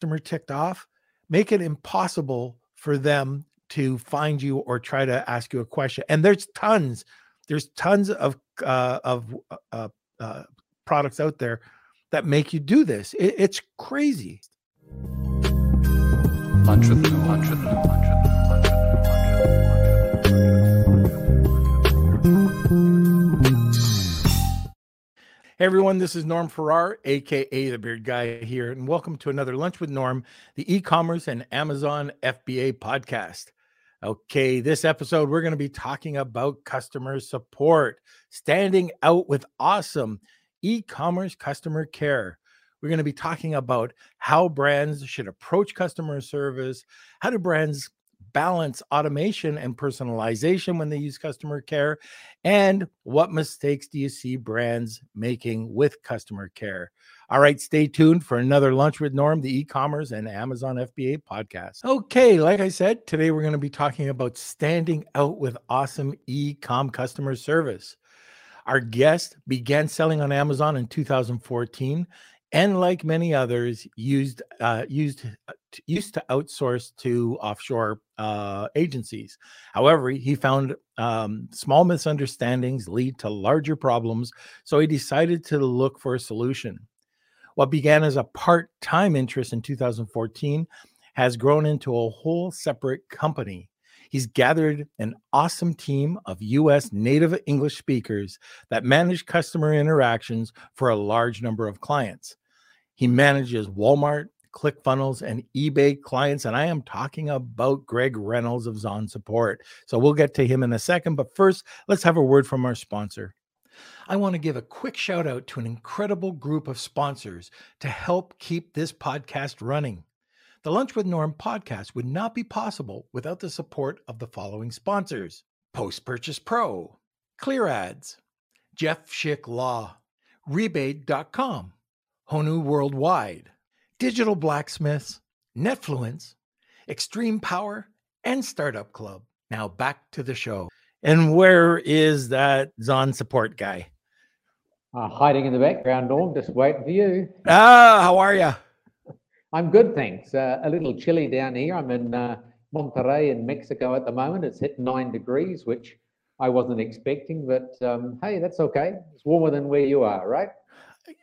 customer ticked off, make it impossible for them to find you or try to ask you a question. And there's tons, there's tons of uh, of uh, uh, products out there that make you do this. It, it's crazy. Lunch with lunch Hey everyone, this is Norm Farrar, aka the Beard Guy here, and welcome to another Lunch with Norm, the e-commerce and Amazon FBA podcast. Okay, this episode we're going to be talking about customer support, standing out with awesome e-commerce customer care. We're going to be talking about how brands should approach customer service, how do brands balance automation and personalization when they use customer care? And what mistakes do you see brands making with customer care? All right, stay tuned for another Lunch with Norm, the e commerce and Amazon FBA podcast. Okay, like I said, today we're going to be talking about standing out with awesome e com customer service. Our guest began selling on Amazon in 2014 and like many others used uh, used uh, used to outsource to offshore uh, agencies. However, he found um, small misunderstandings lead to larger problems, so he decided to look for a solution. What began as a part-time interest in 2014 has grown into a whole separate company. He's gathered an awesome team of US native English speakers that manage customer interactions for a large number of clients. He manages Walmart, ClickFunnels, and eBay clients. And I am talking about Greg Reynolds of Zon Support. So we'll get to him in a second. But first, let's have a word from our sponsor. I want to give a quick shout out to an incredible group of sponsors to help keep this podcast running. The Lunch with Norm podcast would not be possible without the support of the following sponsors Post Purchase Pro, Clear Ads, Jeff Schick Law, Rebate.com, Honu Worldwide, Digital Blacksmiths, Netfluence, Extreme Power, and Startup Club. Now back to the show. And where is that Zon support guy? Uh, hiding in the background, Norm, just waiting for you. Ah, how are you? I'm good, thanks. Uh, a little chilly down here. I'm in uh, Monterrey in Mexico at the moment. It's hit nine degrees, which I wasn't expecting, but um, hey, that's okay. It's warmer than where you are, right?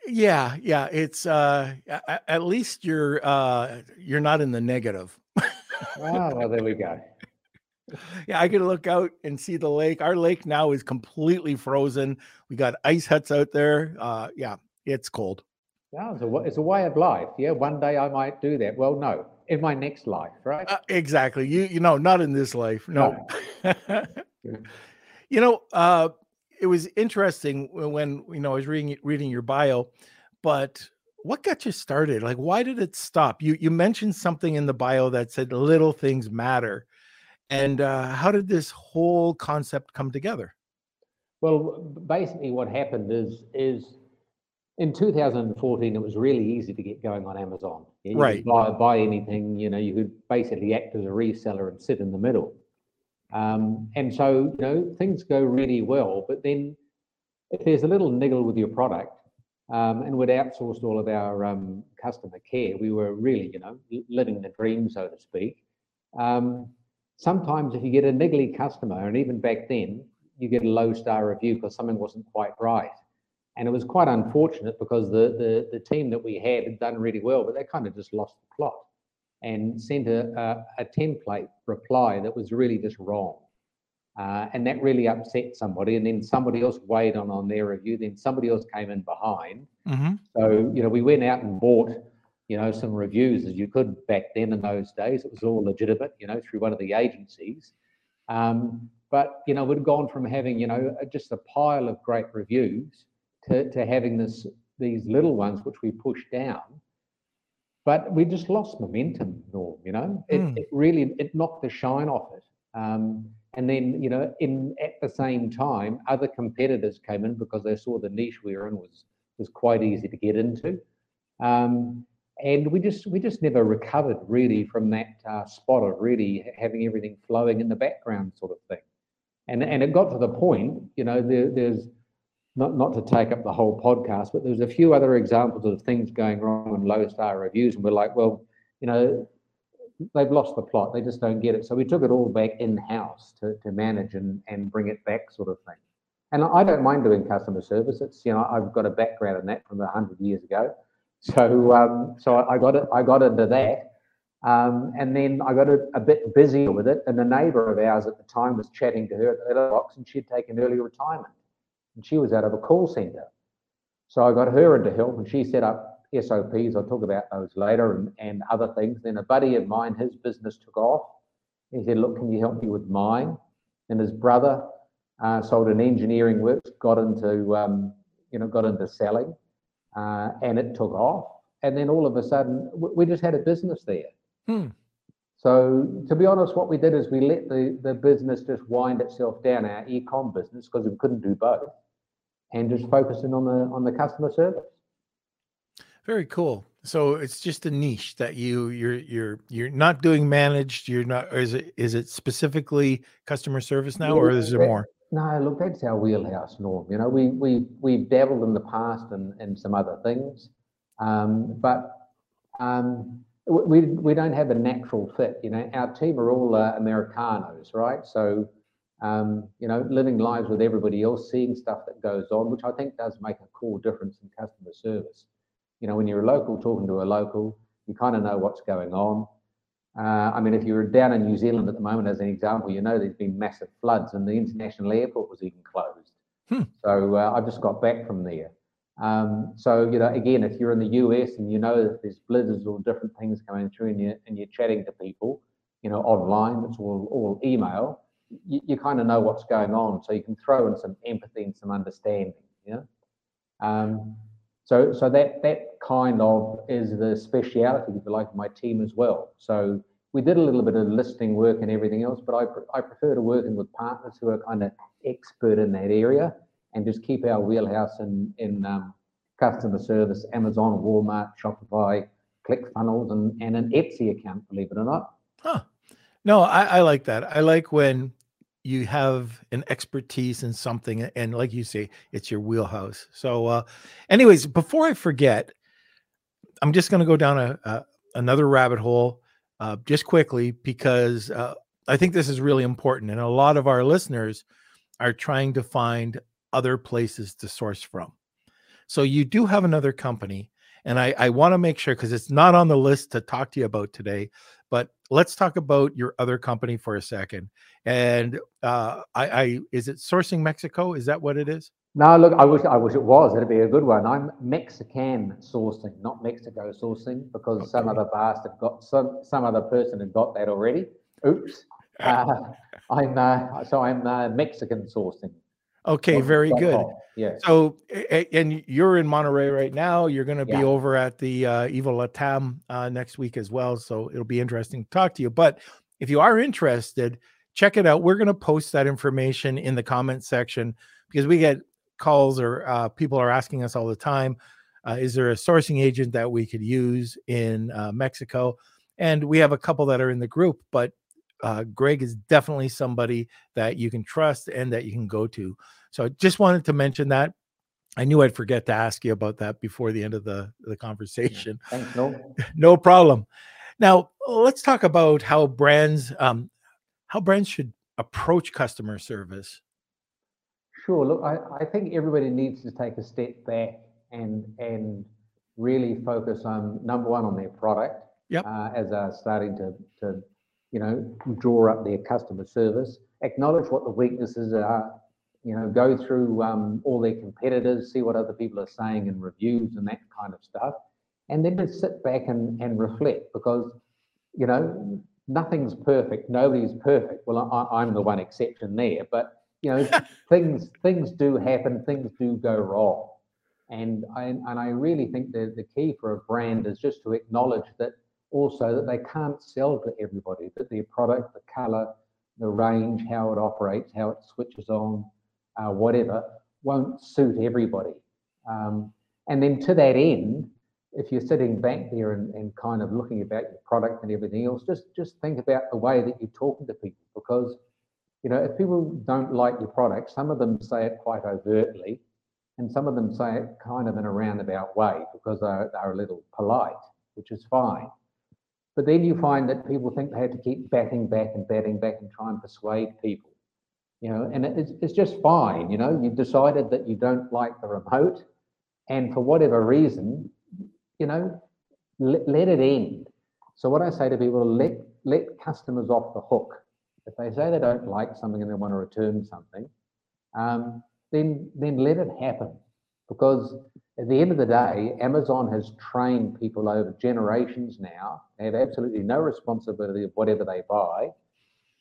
Yeah yeah it's uh at least you're uh you're not in the negative. Oh well there we go. Yeah i can look out and see the lake. Our lake now is completely frozen. We got ice huts out there. Uh yeah it's cold. Yeah it's a, it's a way of life. Yeah one day i might do that. Well no in my next life right? Uh, exactly. You you know not in this life. No, no. you know uh it was interesting when you know I was reading reading your bio, but what got you started? Like, why did it stop? You you mentioned something in the bio that said little things matter, and uh, how did this whole concept come together? Well, basically, what happened is is in 2014 it was really easy to get going on Amazon. You right. buy buy anything, you know, you could basically act as a reseller and sit in the middle. Um, and so, you know, things go really well, but then if there's a little niggle with your product, um, and we'd outsourced all of our um, customer care, we were really, you know, living the dream, so to speak. Um, sometimes if you get a niggly customer, and even back then, you get a low star review because something wasn't quite right. And it was quite unfortunate because the, the, the team that we had had done really well, but they kind of just lost the plot and sent a, a, a template reply that was really just wrong. Uh, and that really upset somebody. And then somebody else weighed on on their review. Then somebody else came in behind. Mm-hmm. So you know, we went out and bought you know some reviews as you could back then in those days. It was all legitimate, you know, through one of the agencies. Um, but you know, we'd gone from having you know just a pile of great reviews to, to having this these little ones which we pushed down but we just lost momentum, Norm. You know, it, mm. it really it knocked the shine off it. Um, and then, you know, in at the same time, other competitors came in because they saw the niche we were in was was quite easy to get into. Um, and we just we just never recovered really from that uh, spot of really having everything flowing in the background sort of thing. And and it got to the point, you know, there, there's not, not to take up the whole podcast, but there's a few other examples of things going wrong and low star reviews. And we're like, well, you know, they've lost the plot. They just don't get it. So we took it all back in-house to, to manage and, and bring it back sort of thing. And I don't mind doing customer service. It's, you know, I've got a background in that from hundred years ago. So, um, so I got it, I got into that. Um, and then I got a, a, bit busier with it. And a neighbour of ours at the time was chatting to her at the letterbox and she'd taken early retirement. And she was out of a call centre. So I got her into help and she set up SOPs. I'll talk about those later and, and other things. Then a buddy of mine, his business took off. He said, Look, can you help me with mine? And his brother uh, sold an engineering works, got into um, you know, got into selling, uh, and it took off. And then all of a sudden, we just had a business there. Hmm. So to be honest, what we did is we let the, the business just wind itself down, our e-com business, because we couldn't do both, and just focusing on the on the customer service. Very cool. So it's just a niche that you you're you're you're not doing managed. You're not. is it is it specifically customer service now, yeah, or is there more? No, look, that's our wheelhouse, Norm. You know, we we we dabbled in the past and and some other things, um, but um, we we don't have a natural fit. You know, our team are all uh, Americanos, right? So, um, you know, living lives with everybody else, seeing stuff that goes on, which I think does make a core difference in customer service. You know, when you're a local talking to a local, you kind of know what's going on. Uh, I mean, if you're down in New Zealand at the moment, as an example, you know there's been massive floods and the international airport was even closed. Hmm. So uh, I've just got back from there. Um, so you know, again, if you're in the US and you know that there's blizzards or different things coming through, and you and you're chatting to people, you know, online, it's all all email. You, you kind of know what's going on, so you can throw in some empathy and some understanding. Know. Um, so, so that that kind of is the speciality, if you like, of my team as well. So we did a little bit of listing work and everything else, but I, I prefer to working with partners who are kind of expert in that area and just keep our wheelhouse in in um, customer service, Amazon, Walmart, Shopify, ClickFunnels, and and an Etsy account, believe it or not. Huh. No, I, I like that. I like when you have an expertise in something and like you say it's your wheelhouse. So uh anyways before i forget i'm just going to go down a, a, another rabbit hole uh just quickly because uh i think this is really important and a lot of our listeners are trying to find other places to source from. So you do have another company and i i want to make sure because it's not on the list to talk to you about today let's talk about your other company for a second. And uh, I, I is it Sourcing Mexico? Is that what it is? No, look, I wish I wish it was. It'd be a good one. I'm Mexican sourcing, not Mexico sourcing, because okay. some other bastard got some some other person had got that already. Oops. Uh, I'm uh, so I'm uh, Mexican sourcing. Okay, very good. Yeah. So, and you're in Monterrey right now. You're going to be yeah. over at the uh, Evo Latam uh, next week as well. So it'll be interesting to talk to you. But if you are interested, check it out. We're going to post that information in the comment section because we get calls or uh, people are asking us all the time. Uh, is there a sourcing agent that we could use in uh, Mexico? And we have a couple that are in the group, but uh, Greg is definitely somebody that you can trust and that you can go to. So I just wanted to mention that. I knew I'd forget to ask you about that before the end of the, the conversation. Thanks, no. no problem. Now let's talk about how brands um, how brands should approach customer service. Sure. Look, I, I think everybody needs to take a step back and and really focus on number one on their product. Yep. Uh, as are starting to to you know draw up their customer service. Acknowledge what the weaknesses are you know, go through um, all their competitors, see what other people are saying in reviews and that kind of stuff, and then just sit back and, and reflect because, you know, nothing's perfect, nobody's perfect. Well, I, I'm the one exception there, but you know, things things do happen, things do go wrong, and I and I really think that the key for a brand is just to acknowledge that also that they can't sell to everybody, that their product, the color, the range, how it operates, how it switches on, uh, whatever, won't suit everybody. Um, and then to that end, if you're sitting back there and, and kind of looking about your product and everything else, just just think about the way that you're talking to people because you know if people don't like your product, some of them say it quite overtly, and some of them say it kind of in a roundabout way because they're, they're a little polite, which is fine. But then you find that people think they have to keep batting back and batting back and try and persuade people, you know, and it's, it's just fine. You know, you've decided that you don't like the remote, and for whatever reason, you know, let, let it end. So what I say to people, let let customers off the hook. If they say they don't like something and they want to return something, um, then then let it happen, because at the end of the day, Amazon has trained people over generations now. They have absolutely no responsibility of whatever they buy.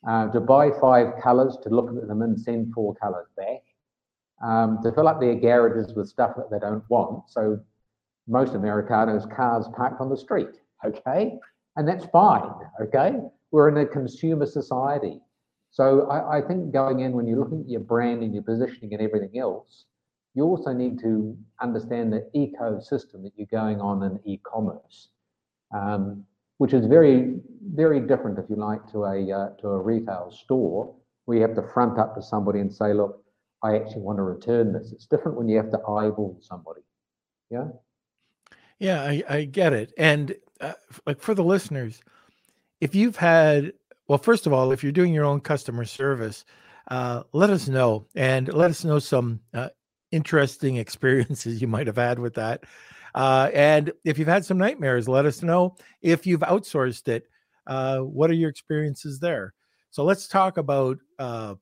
Uh, to buy five colours, to look at them and send four colours back, um, to fill up their garages with stuff that they don't want. So most Americanos' cars parked on the street, okay? And that's fine, okay? We're in a consumer society. So I, I think going in, when you're looking at your brand and your positioning and everything else, you also need to understand the ecosystem that you're going on in e-commerce, um, which is very, very different, if you like, to a uh, to a retail store where you have to front up to somebody and say, "Look, I actually want to return this." It's different when you have to eyeball somebody. Yeah. Yeah, I, I get it. And uh, like for the listeners, if you've had, well, first of all, if you're doing your own customer service, uh, let us know and let us know some uh, interesting experiences you might have had with that. Uh, and if you've had some nightmares, let us know. If you've outsourced it, uh, what are your experiences there? So let's talk about uh,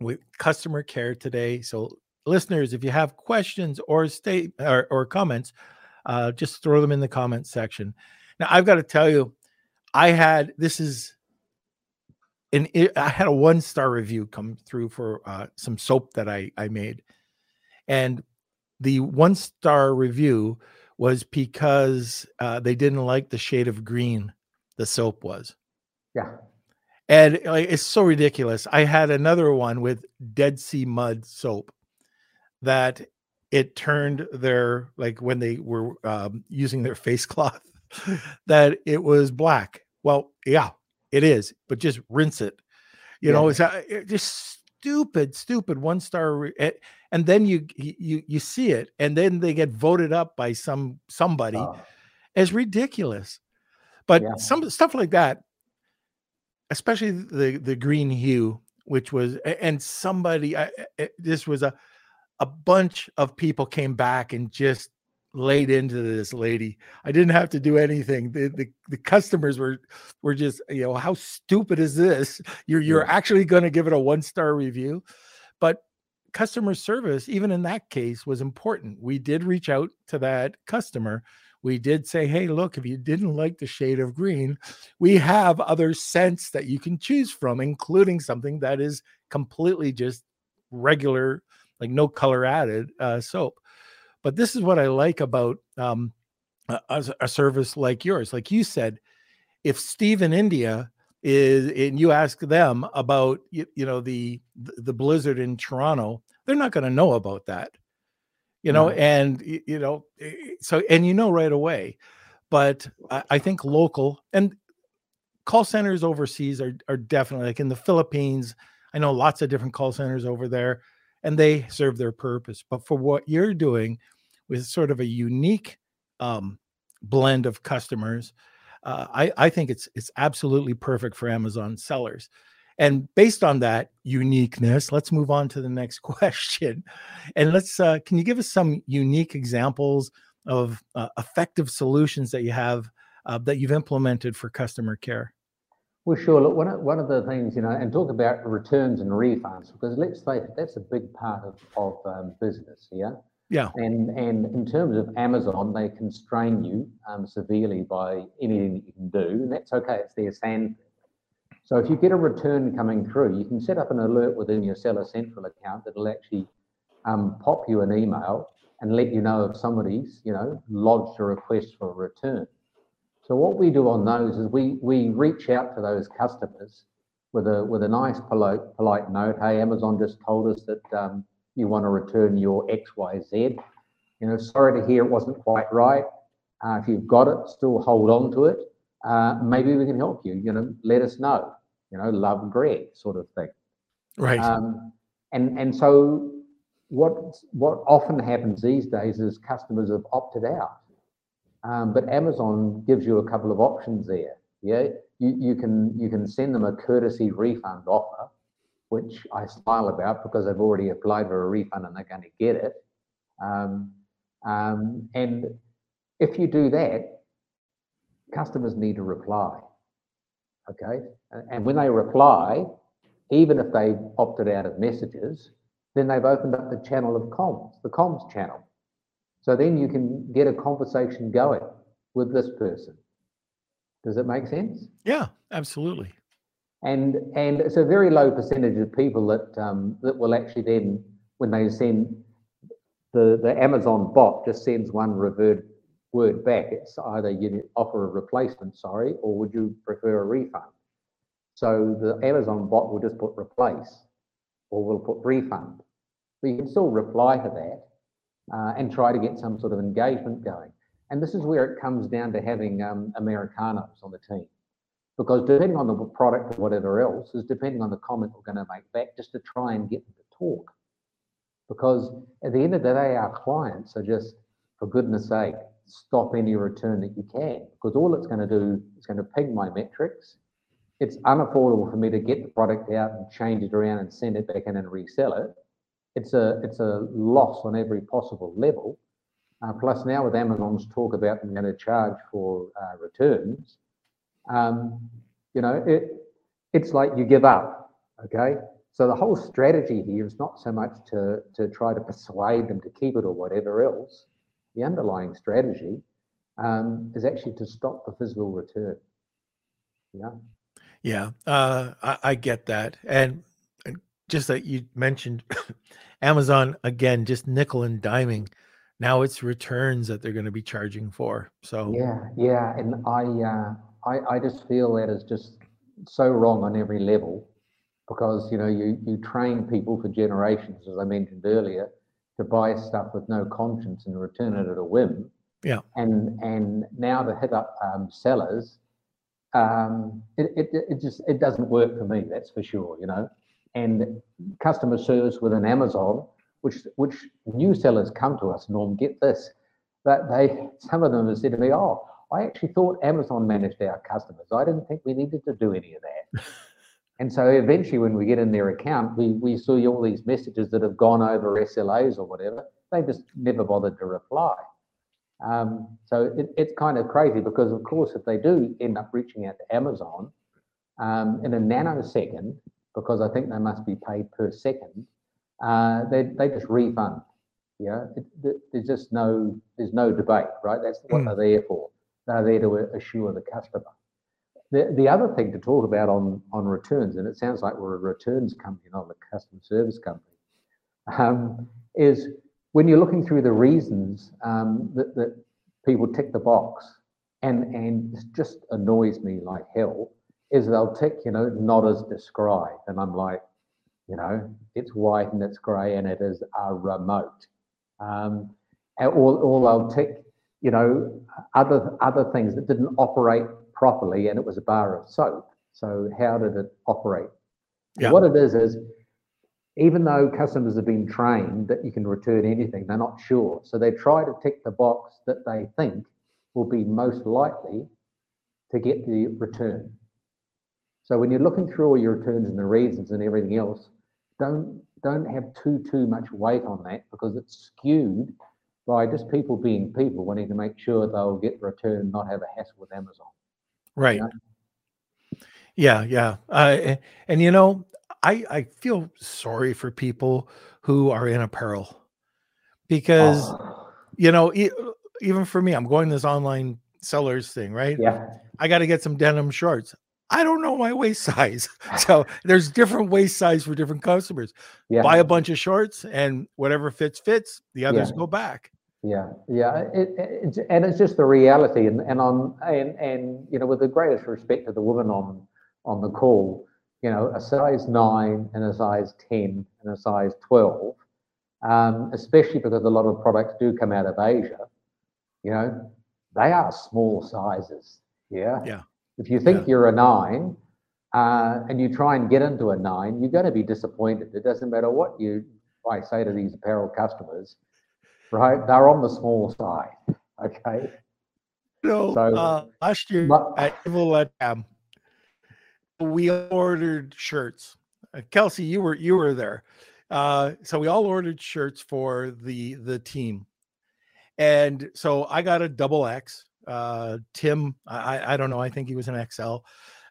with customer care today. So, listeners, if you have questions or state or, or comments, uh, just throw them in the comments section. Now, I've got to tell you, I had this is an I had a one star review come through for uh, some soap that I I made, and the one star review was because uh, they didn't like the shade of green the soap was. Yeah. And like it's so ridiculous. I had another one with Dead Sea Mud soap that it turned their like when they were um, using their face cloth that it was black. Well, yeah, it is, but just rinse it. You yeah. know, it's uh, just stupid, stupid one star. Eh, and then you you you see it, and then they get voted up by some somebody oh. as ridiculous. But yeah. some stuff like that, especially the the green hue, which was and somebody, I, this was a a bunch of people came back and just laid into this lady. I didn't have to do anything. The, the, the customers were were just, you know, how stupid is this? You're you're actually going to give it a one star review, but customer service, even in that case, was important. We did reach out to that customer. We did say, hey, look, if you didn't like the shade of green, we have other scents that you can choose from, including something that is completely just regular, like no color added uh, soap. But this is what I like about um, a, a service like yours. Like you said, if Steve in India is and you ask them about you, you know the the blizzard in Toronto, they're not going to know about that. You know, no. and you know, so and you know right away. But I, I think local and call centers overseas are are definitely like in the Philippines. I know lots of different call centers over there, and they serve their purpose. But for what you're doing, with sort of a unique um, blend of customers. Uh, I, I think it's it's absolutely perfect for Amazon sellers. And based on that uniqueness, let's move on to the next question. And let's uh, can you give us some unique examples of uh, effective solutions that you have uh, that you've implemented for customer care? Well, sure. Look, one of, one of the things, you know, and talk about returns and refunds, because let's face it, that's a big part of, of um, business, yeah? Yeah. And and in terms of Amazon, they constrain you um, severely by anything that you can do, and that's okay. It's their sand. So if you get a return coming through, you can set up an alert within your Seller Central account that'll actually um, pop you an email and let you know if somebody's, you know, lodged a request for a return. So what we do on those is we we reach out to those customers with a with a nice polite polite note. Hey, Amazon just told us that um, you want to return your XYZ. You know, sorry to hear it wasn't quite right. Uh, if you've got it, still hold on to it. Uh, maybe we can help you. You know, let us know. You know, love Greg sort of thing. Right. Um, and and so what what often happens these days is customers have opted out. Um, but Amazon gives you a couple of options there. Yeah, you, you can you can send them a courtesy refund offer, which I smile about because they've already applied for a refund and they're going to get it. Um, um, and if you do that, customers need to reply. Okay, and when they reply, even if they've opted out of messages, then they've opened up the channel of comms, the comms channel. So then you can get a conversation going with this person. Does it make sense? Yeah, absolutely. And and it's a very low percentage of people that um, that will actually then, when they send the the Amazon bot just sends one revert word back. It's either you offer a replacement, sorry, or would you prefer a refund? So the Amazon bot will just put replace or will put refund. But you can still reply to that uh, and try to get some sort of engagement going. And this is where it comes down to having um, Americanos on the team. Because depending on the product or whatever else, is depending on the comment we're going to make back, just to try and get them to talk. Because at the end of the day, our clients are just, for goodness sake, stop any return that you can. Because all it's going to do is going to ping my metrics. It's unaffordable for me to get the product out and change it around and send it back in and resell it. It's a it's a loss on every possible level. Uh, plus now with Amazon's talk about them going to charge for uh, returns, um, you know, it, it's like you give up, okay? So the whole strategy here is not so much to, to try to persuade them to keep it or whatever else. The underlying strategy um, is actually to stop the physical return. Yeah. Yeah, uh, I, I get that. And, and just that you mentioned Amazon again, just nickel and diming now it's returns that they're going to be charging for. So yeah, yeah, and I uh, I I just feel that is just so wrong on every level because you know you you train people for generations, as I mentioned earlier, to buy stuff with no conscience and return it at a whim. Yeah, and and now to hit up um, sellers, um, it, it it just it doesn't work for me. That's for sure. You know, and customer service within Amazon which which new sellers come to us, Norm, get this, that they some of them have said to me, Oh, I actually thought Amazon managed our customers. I didn't think we needed to do any of that. and so eventually when we get in their account, we we see all these messages that have gone over SLAs or whatever. They just never bothered to reply. Um, so it, it's kind of crazy because, of course, if they do end up reaching out to Amazon um, in a nanosecond, because I think they must be paid per second, uh, they, they just refund. Yeah, it, there's just no there's no debate, right? That's what mm. they're there for. They're there to assure the customer. The, the other thing to talk about on on returns, and it sounds like we're a returns company, not a customer service company, um, is when you're looking through the reasons um, that, that people tick the box, and and it just annoys me like hell, is they'll tick, you know, not as described, and I'm like, you know, it's white and it's grey and it is a remote. Um, or, or they'll tick, you know, other other things that didn't operate properly and it was a bar of soap. So how did it operate? Yeah. What it is is even though customers have been trained that you can return anything, they're not sure. So they try to tick the box that they think will be most likely to get the return. So when you're looking through all your returns and the reasons and everything else, don't don't have too too much weight on that because it's skewed by just people being people wanting to make sure they'll get return, not have a hassle with Amazon. Right. You know? Yeah, yeah. Uh, and you know, I I feel sorry for people who are in apparel because oh. you know, even for me, I'm going this online sellers thing, right? Yeah. I got to get some denim shorts. I don't know my waist size. So there's different waist size for different customers. Yeah. Buy a bunch of shorts and whatever fits fits. The others yeah. go back. Yeah, yeah, it, it's, and it's just the reality. And and on and and you know, with the greatest respect to the woman on on the call, you know, a size nine and a size ten and a size twelve, um, especially because a lot of products do come out of Asia. You know, they are small sizes. Yeah. Yeah. If you think yeah. you're a nine uh, and you try and get into a nine, you're going to be disappointed. It doesn't matter what you I say to these apparel customers, right? They're on the small side, okay? No, so, uh, last year but, at Evo um, we ordered shirts. Uh, Kelsey, you were you were there. Uh, so we all ordered shirts for the the team, and so I got a double X. Uh, Tim, I I don't know. I think he was an XL.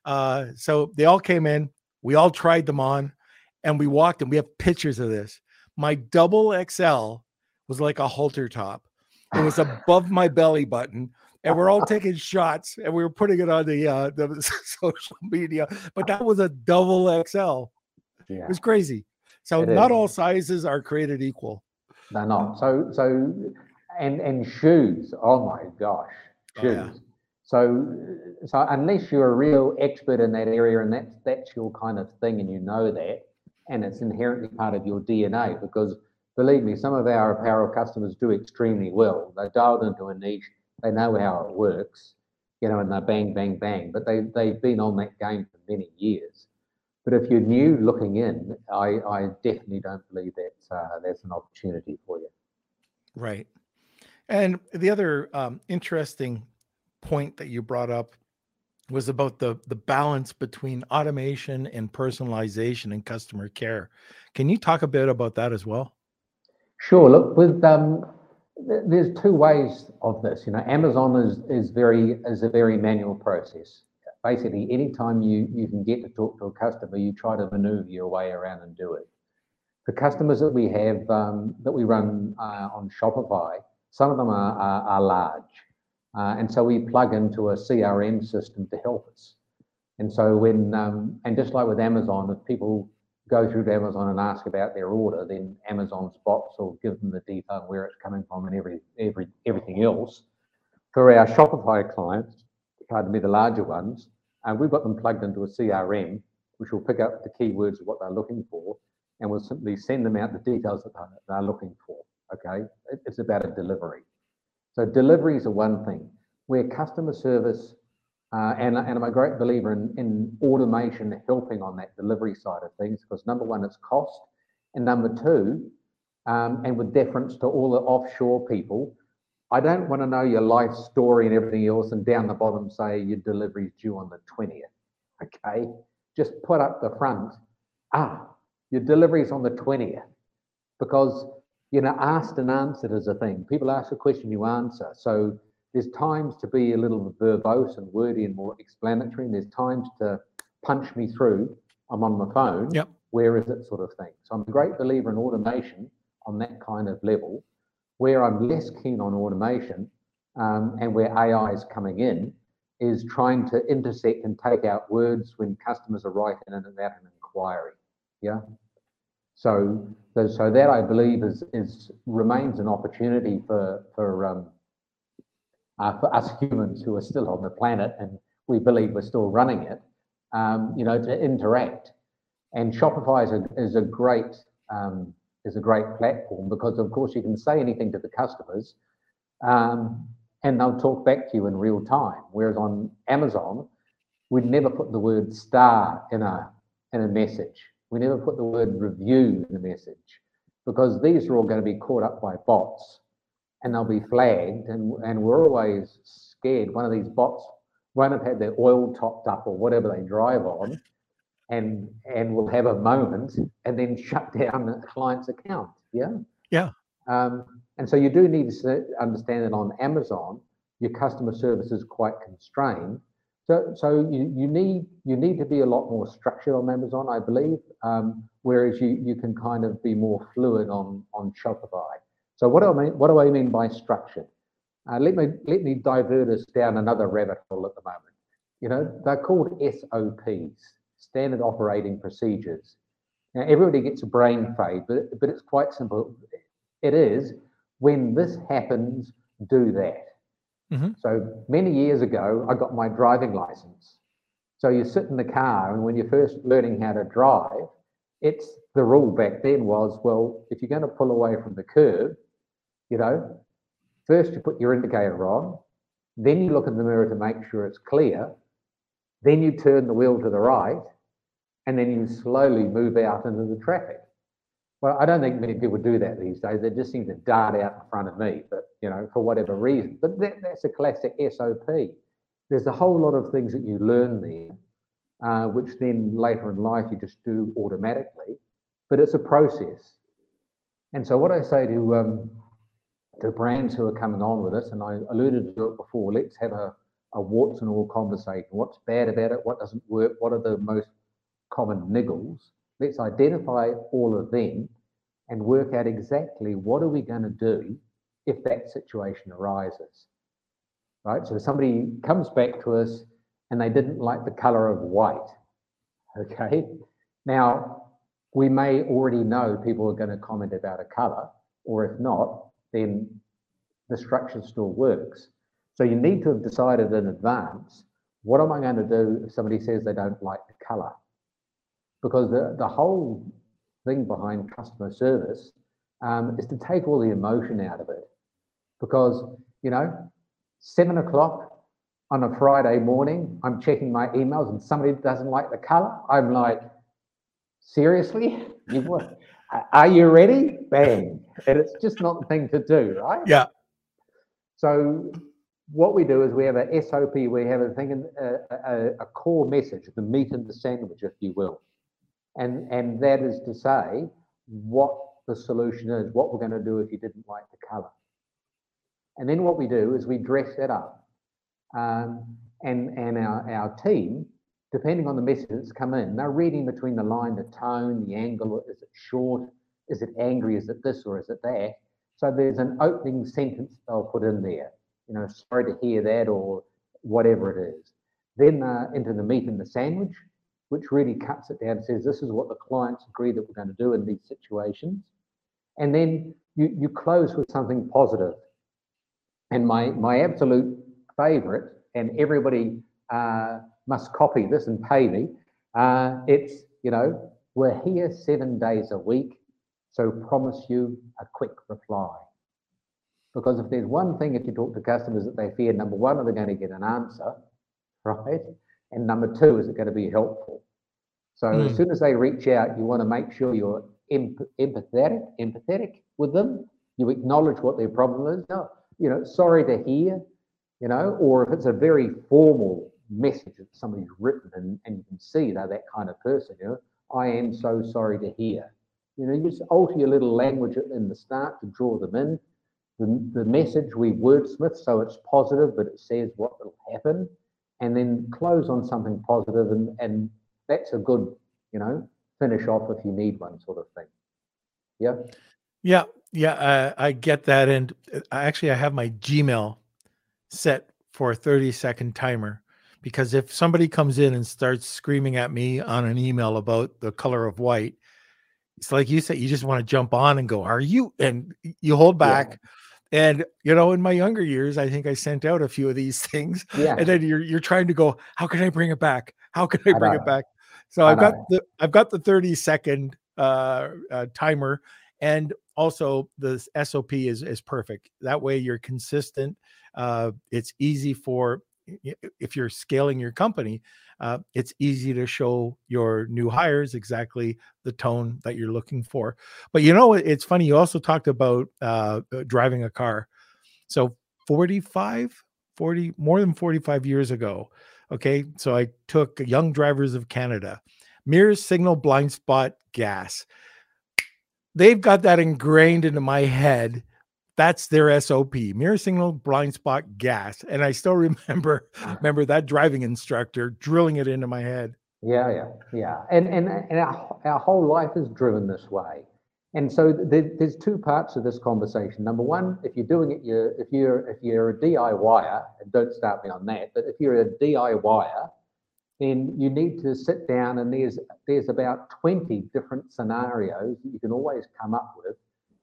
Uh, so they all came in. We all tried them on, and we walked. And we have pictures of this. My double XL was like a halter top. It was above my belly button and we're all taking shots and we were putting it on the uh the social media but that was a double xl yeah. it was crazy so it not is. all sizes are created equal they're not so so and and shoes oh my gosh shoes oh, yeah. so so unless you're a real expert in that area and that's that's your kind of thing and you know that and it's inherently part of your dna because believe me some of our apparel customers do extremely well they're dialed into a niche they know how it works, you know, and they bang, bang, bang. But they they've been on that game for many years. But if you're new looking in, I, I definitely don't believe that uh, there's an opportunity for you. Right. And the other um, interesting point that you brought up was about the the balance between automation and personalization and customer care. Can you talk a bit about that as well? Sure. Look, with um, there's two ways of this. You know, Amazon is is very is a very manual process. Basically, anytime you you can get to talk to a customer, you try to maneuver your way around and do it. The customers that we have um, that we run uh, on Shopify, some of them are are, are large, uh, and so we plug into a CRM system to help us. And so when um, and just like with Amazon, if people go through to Amazon and ask about their order, then Amazon's bots will give them the detail where it's coming from and every every everything else. For our Shopify clients, pardon me, the larger ones, and uh, we've got them plugged into a CRM, which will pick up the keywords of what they're looking for, and we'll simply send them out the details that they're looking for. Okay, it's about a delivery. So deliveries are one thing. Where customer service uh, and, and I'm a great believer in, in automation helping on that delivery side of things because number one, it's cost. And number two, um, and with deference to all the offshore people, I don't want to know your life story and everything else and down the bottom say your delivery is due on the 20th. Okay. Just put up the front, ah, your delivery is on the 20th. Because, you know, asked and answered is a thing. People ask a question, you answer. So there's times to be a little verbose and wordy and more explanatory, and there's times to punch me through. I'm on my phone. Yep. Where is it, sort of thing. So I'm a great believer in automation on that kind of level. Where I'm less keen on automation, um, and where AI is coming in, is trying to intersect and take out words when customers are writing in about an inquiry. Yeah. So, so that I believe is is remains an opportunity for for um, uh, for us humans who are still on the planet and we believe we're still running it, um, you know, to interact. And Shopify is a, is a great um, is a great platform because, of course, you can say anything to the customers, um, and they'll talk back to you in real time. Whereas on Amazon, we'd never put the word star in a in a message. We never put the word review in a message because these are all going to be caught up by bots and they'll be flagged. And, and we're always scared. One of these bots won't have had their oil topped up or whatever they drive on and and will have a moment and then shut down the client's account. Yeah? Yeah. Um, and so you do need to understand that on amazon your customer service is quite constrained. So so you, you need you need to be a lot more structured on amazon i believe um, whereas you you can kind of be more fluid on on shopify so what do I mean? What do I mean by structured? Uh, let me let me divert us down another rabbit hole at the moment. You know, they're called SOPs, standard operating procedures. Now everybody gets a brain fade, but but it's quite simple. It is when this happens, do that. Mm-hmm. So many years ago, I got my driving license. So you sit in the car, and when you're first learning how to drive, it's the rule back then was well, if you're going to pull away from the curb, you know, first you put your indicator on, then you look in the mirror to make sure it's clear, then you turn the wheel to the right, and then you slowly move out into the traffic. Well, I don't think many people do that these days. They just seem to dart out in front of me, but you know, for whatever reason. But that, that's a classic SOP. There's a whole lot of things that you learn there, uh, which then later in life you just do automatically. But it's a process. And so what I say to um, to brands who are coming on with us, and I alluded to it before, let's have a, a warts and all conversation. What's bad about it? What doesn't work? What are the most common niggles? Let's identify all of them and work out exactly what are we going to do if that situation arises. Right? So somebody comes back to us and they didn't like the color of white. Okay. Now, we may already know people are going to comment about a color, or if not, then the structure still works. So you need to have decided in advance, what am I going to do if somebody says they don't like the color? Because the, the whole thing behind customer service um, is to take all the emotion out of it. Because, you know, seven o'clock on a Friday morning, I'm checking my emails and somebody doesn't like the color. I'm like, seriously? You, are you ready? Bang. And it's just not the thing to do, right? Yeah. So what we do is we have a SOP, we have a thing, a, a, a core message, the meat and the sandwich, if you will. And, and that is to say what the solution is, what we're going to do if you didn't like the color. And then what we do is we dress that up. Um, and and our, our team, depending on the message that's come in, they're reading between the line, the tone, the angle, is it short, is it angry, is it this or is it that? So there's an opening sentence they'll put in there, you know, sorry to hear that or whatever it is. Then uh, into the meat and the sandwich, which really cuts it down, says this is what the clients agree that we're going to do in these situations. And then you, you close with something positive. And my, my absolute favorite, and everybody uh, must copy this and pay me, uh, it's, you know, we're here seven days a week, so promise you a quick reply. Because if there's one thing, if you talk to customers that they fear, number one, are they going to get an answer, right? And number two, is it going to be helpful? So mm. as hmm. soon as they reach out, you want to make sure you're empathetic, empathetic with them. You acknowledge what their problem is. No, you know, sorry to hear, you know, or if it's a very formal message that somebody's written and, and you can see they're that kind of person, you know, I am so sorry to hear. You know, you just alter your little language in the start to draw them in. The, the message we wordsmith so it's positive, but it says what will happen and then close on something positive and, and that's a good, you know, finish off if you need one sort of thing. Yeah. Yeah. Yeah. Uh, I get that. And uh, actually, I have my Gmail set for a 30 second timer because if somebody comes in and starts screaming at me on an email about the color of white, it's like you said, you just want to jump on and go, Are you? And you hold back. Yeah and you know, in my younger years, I think I sent out a few of these things. Yeah. And then you're you're trying to go, how can I bring it back? How can I bring I it back? So I've got the I've got the 30 second uh, uh, timer, and also the SOP is is perfect. That way you're consistent. Uh, it's easy for if you're scaling your company, uh, it's easy to show your new hires exactly the tone that you're looking for. But you know, it's funny. You also talked about uh, uh driving a car. So 45, 40, more than 45 years ago. Okay. So I took Young Drivers of Canada, mirror signal blind spot gas. They've got that ingrained into my head that's their SOP. Mirror signal, blind spot, gas. And I still remember ah. remember that driving instructor drilling it into my head. Yeah, yeah, yeah. And and and our, our whole life is driven this way. And so there, there's two parts of this conversation. Number one, if you're doing it, you're if you're if you're a DIYer, and don't start me on that, but if you're a DIYer, then you need to sit down and there's there's about 20 different scenarios that you can always come up with.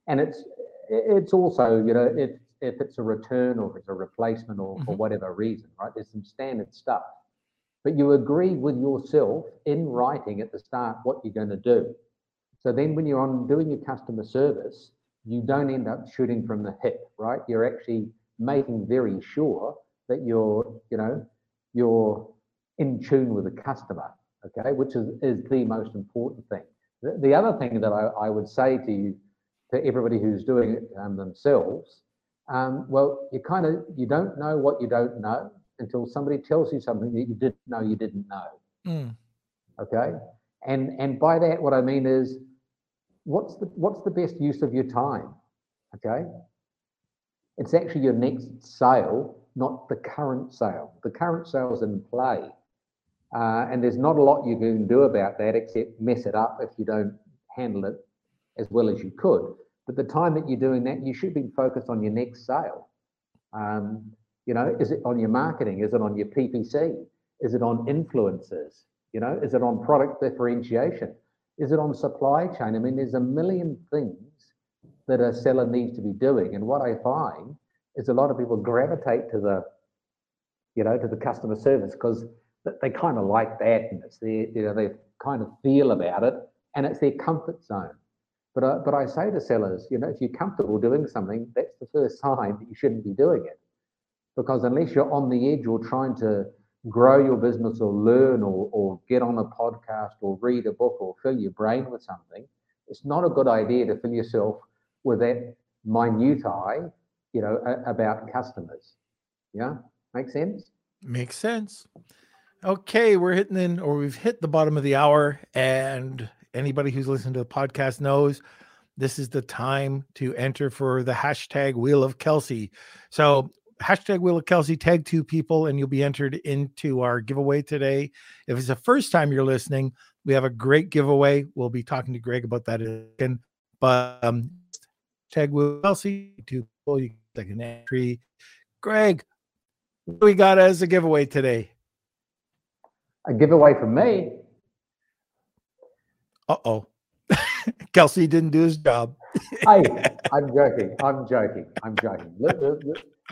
And it's it's also, you know, if if it's a return or if it's a replacement or mm-hmm. for whatever reason, right? There's some standard stuff. But you agree with yourself in writing at the start what you're going to do. So then when you're on doing your customer service, you don't end up shooting from the hip, right? You're actually making very sure that you're, you know, you're in tune with the customer, okay, which is, is the most important thing. The, the other thing that I, I would say to you, to everybody who's doing it um, themselves, um, well, you kind of you don't know what you don't know until somebody tells you something that you didn't know you didn't know. Mm. Okay, and and by that, what I mean is, what's the what's the best use of your time? Okay, it's actually your next sale, not the current sale. The current sale is in play, uh, and there's not a lot you can do about that except mess it up if you don't handle it as well as you could. But the time that you're doing that, you should be focused on your next sale. Um, you know, is it on your marketing? Is it on your PPC? Is it on influencers? You know, is it on product differentiation? Is it on supply chain? I mean, there's a million things that a seller needs to be doing. And what I find is a lot of people gravitate to the, you know, to the customer service because they kind of like that and it's their, you know, they kind of feel about it and it's their comfort zone. But, but I say to sellers, you know, if you're comfortable doing something, that's the first sign that you shouldn't be doing it. Because unless you're on the edge or trying to grow your business or learn or, or get on a podcast or read a book or fill your brain with something, it's not a good idea to fill yourself with that minutiae, you know, about customers. Yeah, make sense? Makes sense. Okay, we're hitting in, or we've hit the bottom of the hour, and anybody who's listened to the podcast knows this is the time to enter for the hashtag Wheel of Kelsey. So hashtag Wheel of Kelsey, tag two people, and you'll be entered into our giveaway today. If it's the first time you're listening, we have a great giveaway. We'll be talking to Greg about that again. But um, tag Wheel of Kelsey, two people, you take an entry. Greg, what we got as a giveaway today? A giveaway from me. Uh oh. Kelsey didn't do his job. hey, I'm joking. I'm joking. I'm joking.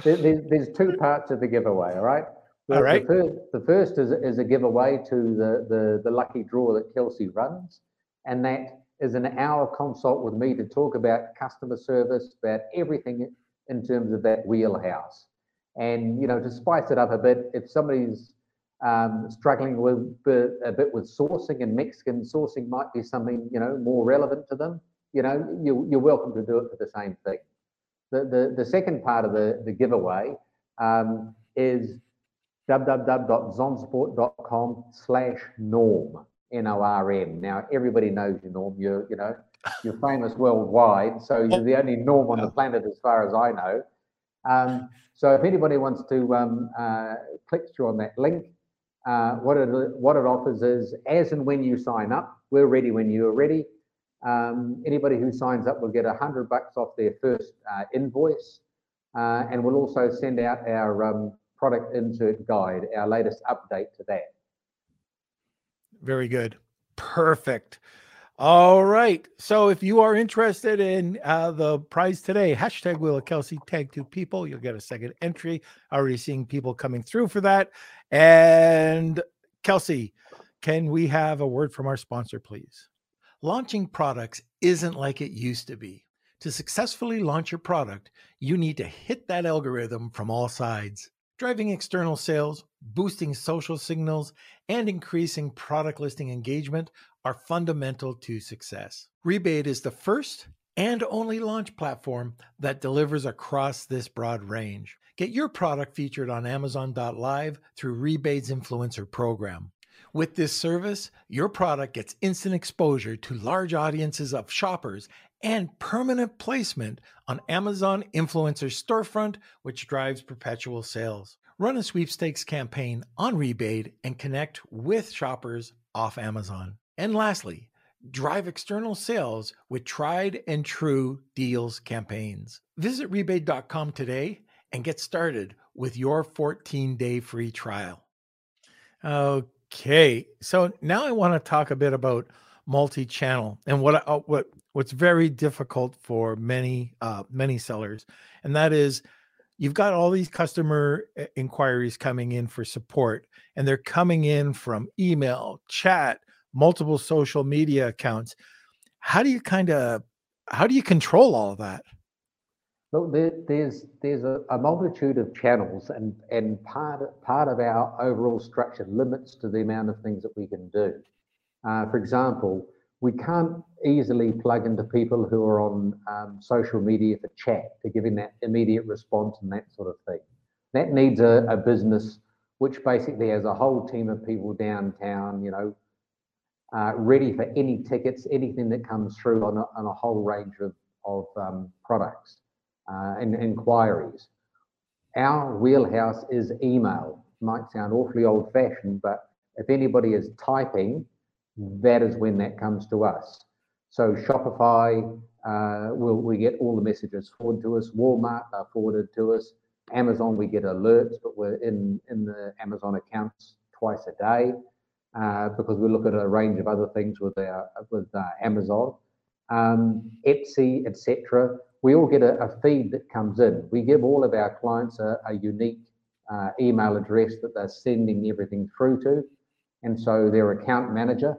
There's, there's two parts of the giveaway, all right? The, all right. The first, the first is, is a giveaway to the, the, the lucky draw that Kelsey runs, and that is an hour consult with me to talk about customer service, about everything in terms of that wheelhouse. And, you know, to spice it up a bit, if somebody's um, struggling with a bit with sourcing and Mexican sourcing might be something, you know, more relevant to them, you know, you, you're welcome to do it for the same thing. The, the, the second part of the, the giveaway um, is www.zonsupport.com slash norm, N-O-R-M. Now, everybody knows you, Norm. You're, you know, you're famous worldwide, so you're the only Norm on the planet as far as I know. Um, so if anybody wants to um, uh, click through on that link, uh, what, it, what it offers is as and when you sign up, we're ready when you're ready. Um, anybody who signs up will get a hundred bucks off their first uh, invoice, uh, and we'll also send out our um, product insert guide, our latest update to that. Very good. Perfect. All right. So if you are interested in uh, the prize today, hashtag of Kelsey, tag two people, you'll get a second entry. Already seeing people coming through for that. And Kelsey, can we have a word from our sponsor, please? Launching products isn't like it used to be. To successfully launch your product, you need to hit that algorithm from all sides. Driving external sales, boosting social signals, and increasing product listing engagement are fundamental to success. Rebaid is the first and only launch platform that delivers across this broad range. Get your product featured on Amazon.live through Rebaid's influencer program. With this service, your product gets instant exposure to large audiences of shoppers and permanent placement on Amazon Influencer Storefront, which drives perpetual sales. Run a sweepstakes campaign on Rebaid and connect with shoppers off Amazon. And lastly, drive external sales with tried and true deals campaigns. Visit rebaid.com today and get started with your 14 day free trial. Okay. So now I want to talk a bit about multi-channel and what uh, what what's very difficult for many uh, many sellers, and that is you've got all these customer uh, inquiries coming in for support, and they're coming in from email, chat, multiple social media accounts. How do you kind of how do you control all of that? Look, there, there's there's a, a, multitude of channels, and and part part of our overall structure limits to the amount of things that we can do. Uh, for example, we can't easily plug into people who are on um, social media for chat to give in that immediate response and that sort of thing. That needs a, a business which basically has a whole team of people downtown, you know, uh, ready for any tickets, anything that comes through on a, on a whole range of, of um, products uh, and inquiries. Our wheelhouse is email. Might sound awfully old fashioned, but if anybody is typing, that is when that comes to us. So Shopify, uh, will we get all the messages forwarded to us. Walmart are forwarded to us. Amazon, we get alerts, but we're in, in the Amazon accounts twice a day uh, because we look at a range of other things with our with uh, Amazon, um, Etsy, etc. We all get a, a, feed that comes in. We give all of our clients a, a unique uh, email address that they're sending everything through to, and so their account manager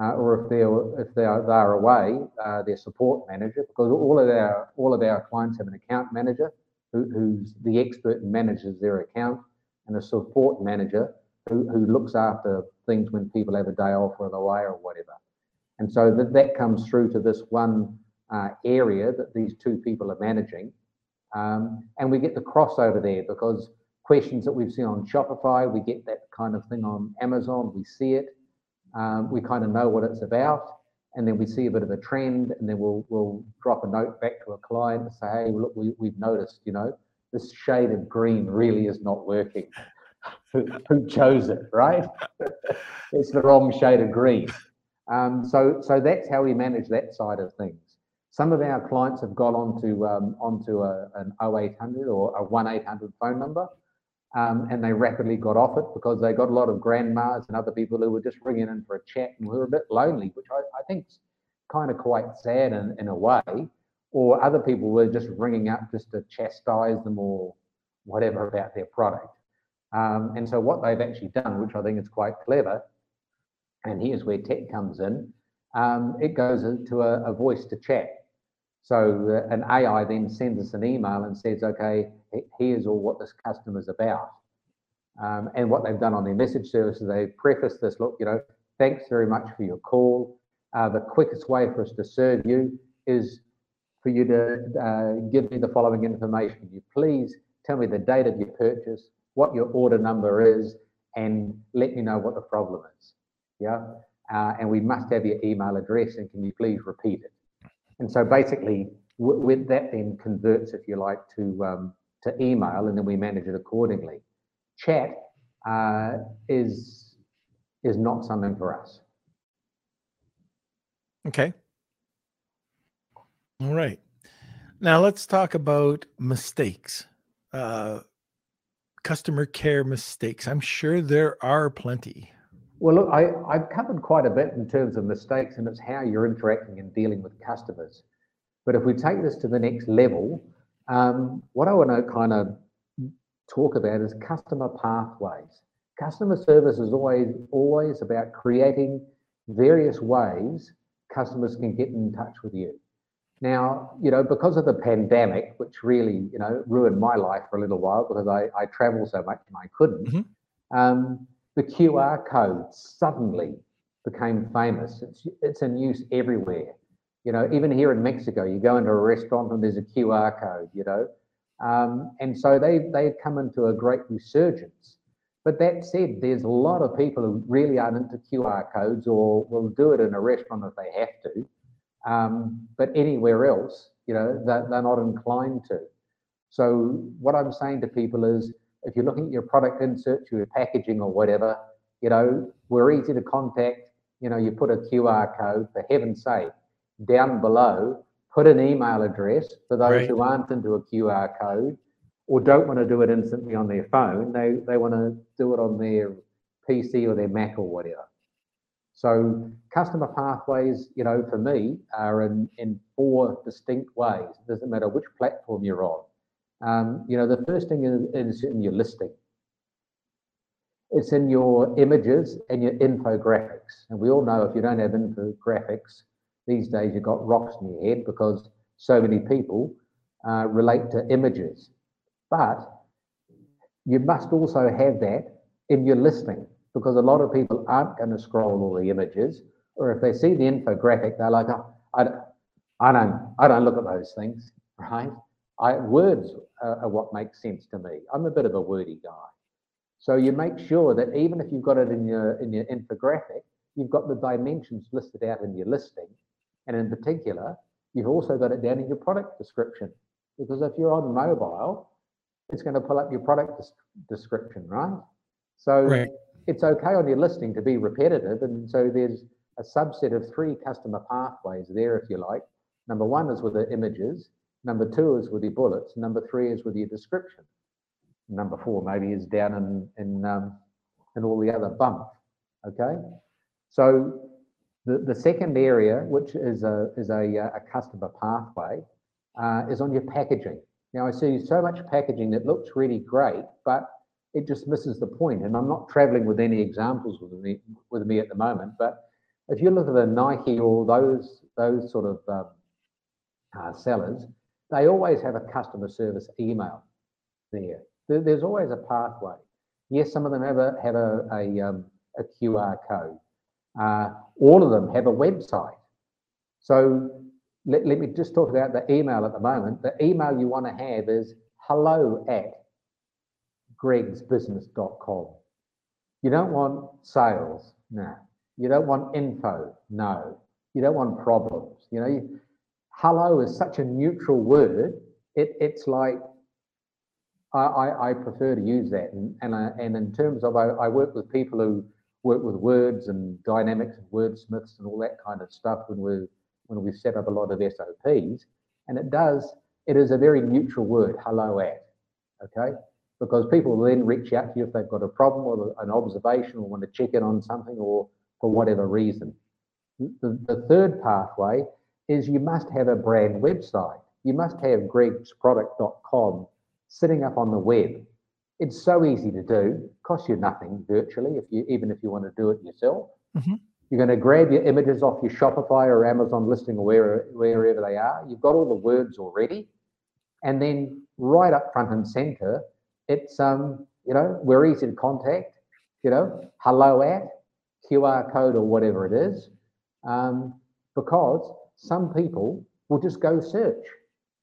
uh, or if they're if they are they're away, uh, their support manager, because all of our all of our clients have an account manager who, who's the expert and manages their account, and a support manager who, who looks after things when people have a day off or they're away or whatever. And so that, that comes through to this one uh, area that these two people are managing. Um, and we get the crossover there because questions that we've seen on Shopify, we get that kind of thing on Amazon, we see it um, we kind of know what it's about, and then we see a bit of a trend, and then we'll we'll drop a note back to a client and say, hey, look, we, we've noticed, you know, this shade of green really is not working. who, chose it, right? it's the wrong shade of green. Um, so so that's how we manage that side of things. Some of our clients have got onto um, onto a, an 0800 or a 1800 phone number um, and they rapidly got off it because they got a lot of grandmas and other people who were just ringing in for a chat and were a bit lonely, which I, I think is kind of quite sad in, in a way. Or other people were just ringing up just to chastise them or whatever about their product. Um, and so what they've actually done, which I think is quite clever, and here's where tech comes in, um, it goes to a, a voice to chat. So uh, an AI then sends us an email and says, okay, here's all what this customer's about. Um, and what they've done on their message services, they preface this, look, you know, thanks very much for your call. Uh, the quickest way for us to serve you is for you to uh, give me the following information. You please tell me the date of your purchase, what your order number is, and let me know what the problem is. Yeah. Uh, and we must have your email address, and can you please repeat it? And so basically, with that then converts, if you like, to um, to email, and then we manage it accordingly. Chat uh, is is not something for us. Okay. All right. Now let's talk about mistakes. Uh, customer care mistakes. I'm sure there are plenty. Well, look, I, I've covered quite a bit in terms of mistakes, and it's how you're interacting and dealing with customers. But if we take this to the next level, um, what I want to kind of talk about is customer pathways. Customer service is always always about creating various ways customers can get in touch with you. Now, you know, because of the pandemic, which really, you know, ruined my life for a little while because I, I travel so much and I couldn't, mm-hmm. um, the QR code suddenly became famous. It's, it's in use everywhere. You know, even here in Mexico, you go into a restaurant and there's a QR code, you know. Um, and so they, they've come into a great resurgence. But that said, there's a lot of people who really aren't into QR codes or will do it in a restaurant if they have to. Um, but anywhere else, you know, they're, they're not inclined to. So what I'm saying to people is if you're looking at your product inserts, your packaging or whatever, you know, we're easy to contact. You know, you put a QR code, for heaven's sake, down below, put an email address for those right. who aren't into a QR code or don't want to do it instantly on their phone. They, they want to do it on their PC or their Mac or whatever. So customer pathways, you know, for me are in, in four distinct ways. It doesn't matter which platform you're on. Um, you know, the first thing is, is in your listing. It's in your images and your infographics. And we all know if you don't have infographics, these days you've got rocks in your head because so many people uh, relate to images. But you must also have that in your listing because a lot of people aren't going to scroll all the images or if they see the infographic, they're like, oh, I, I don't, I don't look at those things, right? I, words are, are what makes sense to me. I'm a bit of a wordy guy. So you make sure that even if you've got it in your in your infographic, you've got the dimensions listed out in your listing. And in particular, you've also got it down in your product description. Because if you're on mobile, it's going to pull up your product description, right? So right. It's okay on your listing to be repetitive. And so there's a subset of three customer pathways there, if you like. Number one is with the images. Number two is with your bullets. Number three is with your description. Number four maybe is down in in um, in all the other bump. Okay, so the, the second area, which is a is a, a customer pathway, uh, is on your packaging. Now I see so much packaging that looks really great, but it just misses the point. And I'm not traveling with any examples with me with me at the moment, but if you look at a Nike or those those sort of um, uh, sellers, they always have a customer service email there. there. There's always a pathway. Yes, some of them have a have a a, um, a QR code. Uh, all of them have a website. So let, let me just talk about the email at the moment. The email you want to have is hello at gregsbusiness.com. You don't want sales, no. You don't want info, no. You don't want problems. You know, you, hello is such a neutral word. It, it's like I, I, I, prefer to use that. And and, I, and in terms of I, I work with people who work with words and dynamics and wordsmiths and all that kind of stuff when we when we set up a lot of SOPs. And it does, it is a very neutral word, hello at. Okay? Because people will then reach out to you if they've got a problem or an observation or want to check in on something or for whatever reason. The, the third pathway is you must have a brand website. You must have gregsproduct.com sitting up on the web. It's so easy to do, costs you nothing virtually, if you even if you want to do it yourself. Mm-hmm. You're going to grab your images off your Shopify or Amazon listing or where, wherever they are. You've got all the words already. And then right up front and center, it's um, you know, we're easy to contact, you know, hello at QR code or whatever it is. Um, because some people will just go search.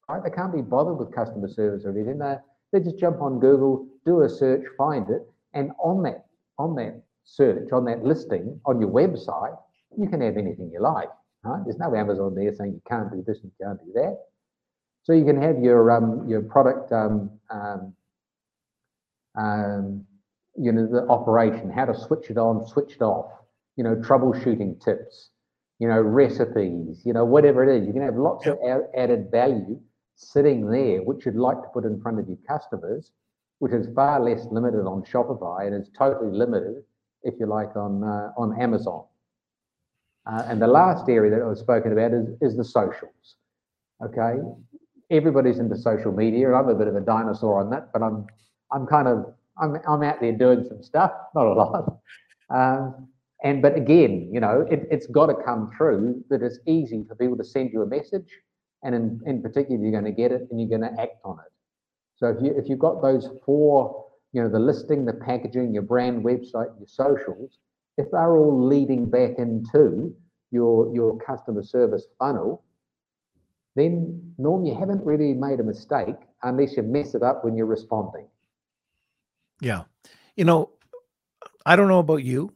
Right? They can't be bothered with customer service or anything. They, they just jump on Google, do a search, find it, and on that on that search, on that listing, on your website, you can have anything you like. Right? There's no Amazon there saying you can't do this and you can't do that. So you can have your um, your product um, um, um, you know the operation, how to switch it on, switch it off, you know troubleshooting tips, you know, recipes, you know, whatever it is. You can have lots yep. of added value sitting there, which you'd like to put in front of your customers, which is far less limited on Shopify and is totally limited, if you like, on uh, on Amazon. Uh, and the last area that I've spoken about is, is the socials. Okay, everybody's into social media. and I'm a bit of a dinosaur on that, but I'm I'm kind of I'm I'm out there doing some stuff, not a lot. Um, and but again, you know, it, has got to come through that it's easy for people to send you a message, and in, in particular, you're going to get it and you're going to act on it. So if you if you've got those four, you know, the listing, the packaging, your brand website, your socials, if they're all leading back into your your customer service funnel, then Norm, you haven't really made a mistake unless you mess it up when you're responding. Yeah, you know, I don't know about you,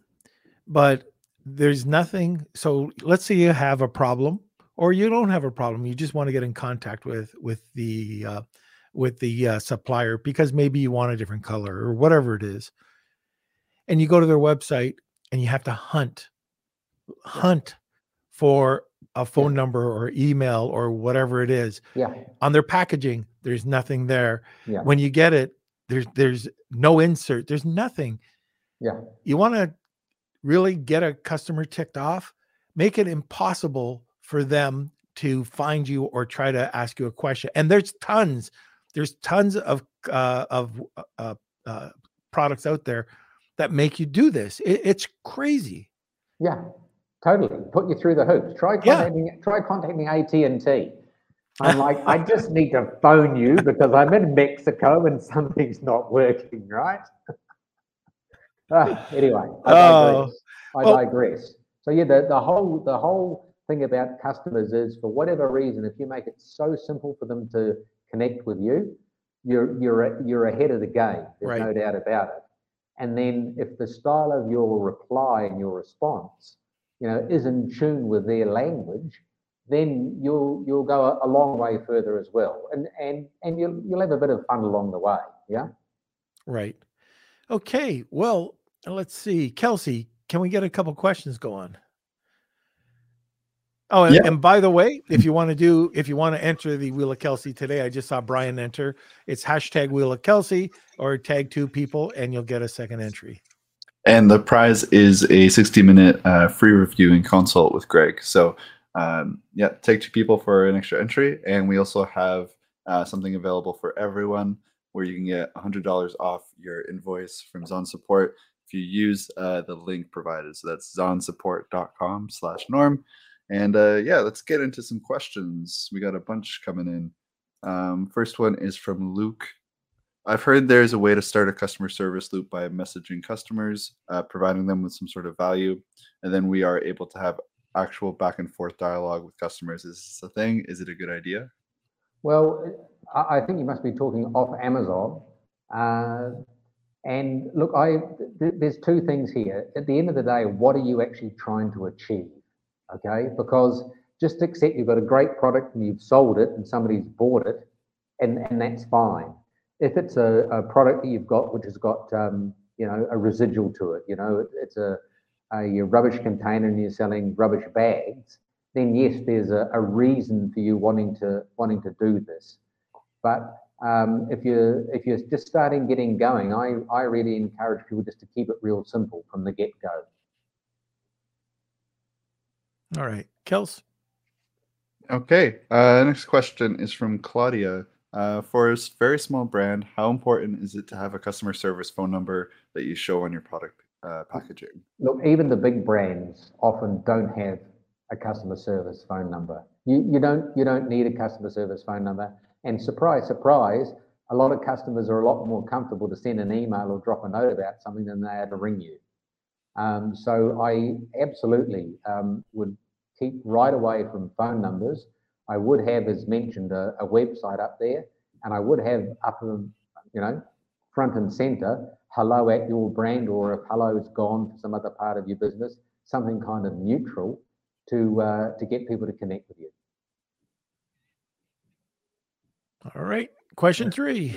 but there's nothing. So let's say you have a problem, or you don't have a problem. You just want to get in contact with with the uh, with the uh, supplier because maybe you want a different color or whatever it is, and you go to their website and you have to hunt, hunt for a phone yeah. number or email or whatever it is. Yeah. On their packaging, there's nothing there. Yeah. When you get it, there's there's no insert. There's nothing. Yeah. You want to really get a customer ticked off, make it impossible for them to find you or try to ask you a question. And there's tons, there's tons of uh, of uh, uh, uh products out there that make you do this. It, it's crazy. Yeah, totally. Put you through the hoops. Try contacting. Yeah. Try contacting AT and T. I'm like, I just need to phone you because I'm in Mexico and something's not working, right? uh, anyway, I digress. Oh. I digress. So yeah, the, the whole the whole thing about customers is for whatever reason, if you make it so simple for them to connect with you, you're you're you're ahead of the game. There's Right. no doubt about it. And then if the style of your reply and your response, you know, is in tune with their language, then you'll you'll go a, a long way further as well. And and and you'll you'll have a bit of fun along the way. Yeah. Right. Okay. Well, let's see. Kelsey, can we get a couple questions going? Oh, and, Yeah. and by the way, if you want to do, if you want to enter the Wheel of Kelsey today, I just saw Brian enter. It's hashtag Wheel of Kelsey or tag two people, and you'll get a second entry. And the prize is a 60 minute uh, free review and consult with Greg. So, um, yeah, take two people for an extra entry. And we also have uh, something available for everyone where you can get $100 off your invoice from Zon Support if you use uh, the link provided. So that's zonsupport.com slash norm. And uh, yeah, let's get into some questions. We got a bunch coming in. Um, first one is from Luke. I've heard there's a way to start a customer service loop by messaging customers, uh, providing them with some sort of value, and then we are able to have actual back and forth dialogue with customers. Is this a thing? Is it a good idea? Well, I, think you must be talking off Amazon. Uh, and look, I th- there's two things here. At the end of the day, what are you actually trying to achieve? Okay, because just accept you've got a great product and you've sold it and somebody's bought it, and and that's fine. If it's a, a product that you've got which has got um, you know a residual to it, you know it, it's a a rubbish container and you're selling rubbish bags, then yes, there's a, a reason for you wanting to wanting to do this. But um, if you're if you're just starting getting going, I I really encourage people just to keep it real simple from the get go. All right. Kels. Okay. Uh, next question is from Claudia. Uh, for a very small brand, how important is it to have a customer service phone number that you show on your product uh, packaging? Look, even the big brands often don't have a customer service phone number. You you don't you don't need a customer service phone number. And surprise, surprise, a lot of customers are a lot more comfortable to send an email or drop a note about something than they are to ring you. Um, so I absolutely um, would keep right away from phone numbers. I would have, as mentioned, a, a website up there, and I would have up, you know, front and center, hello at your brand, or if hello is gone for some other part of your business, something kind of neutral to uh, to get people to connect with you. All right. Question three.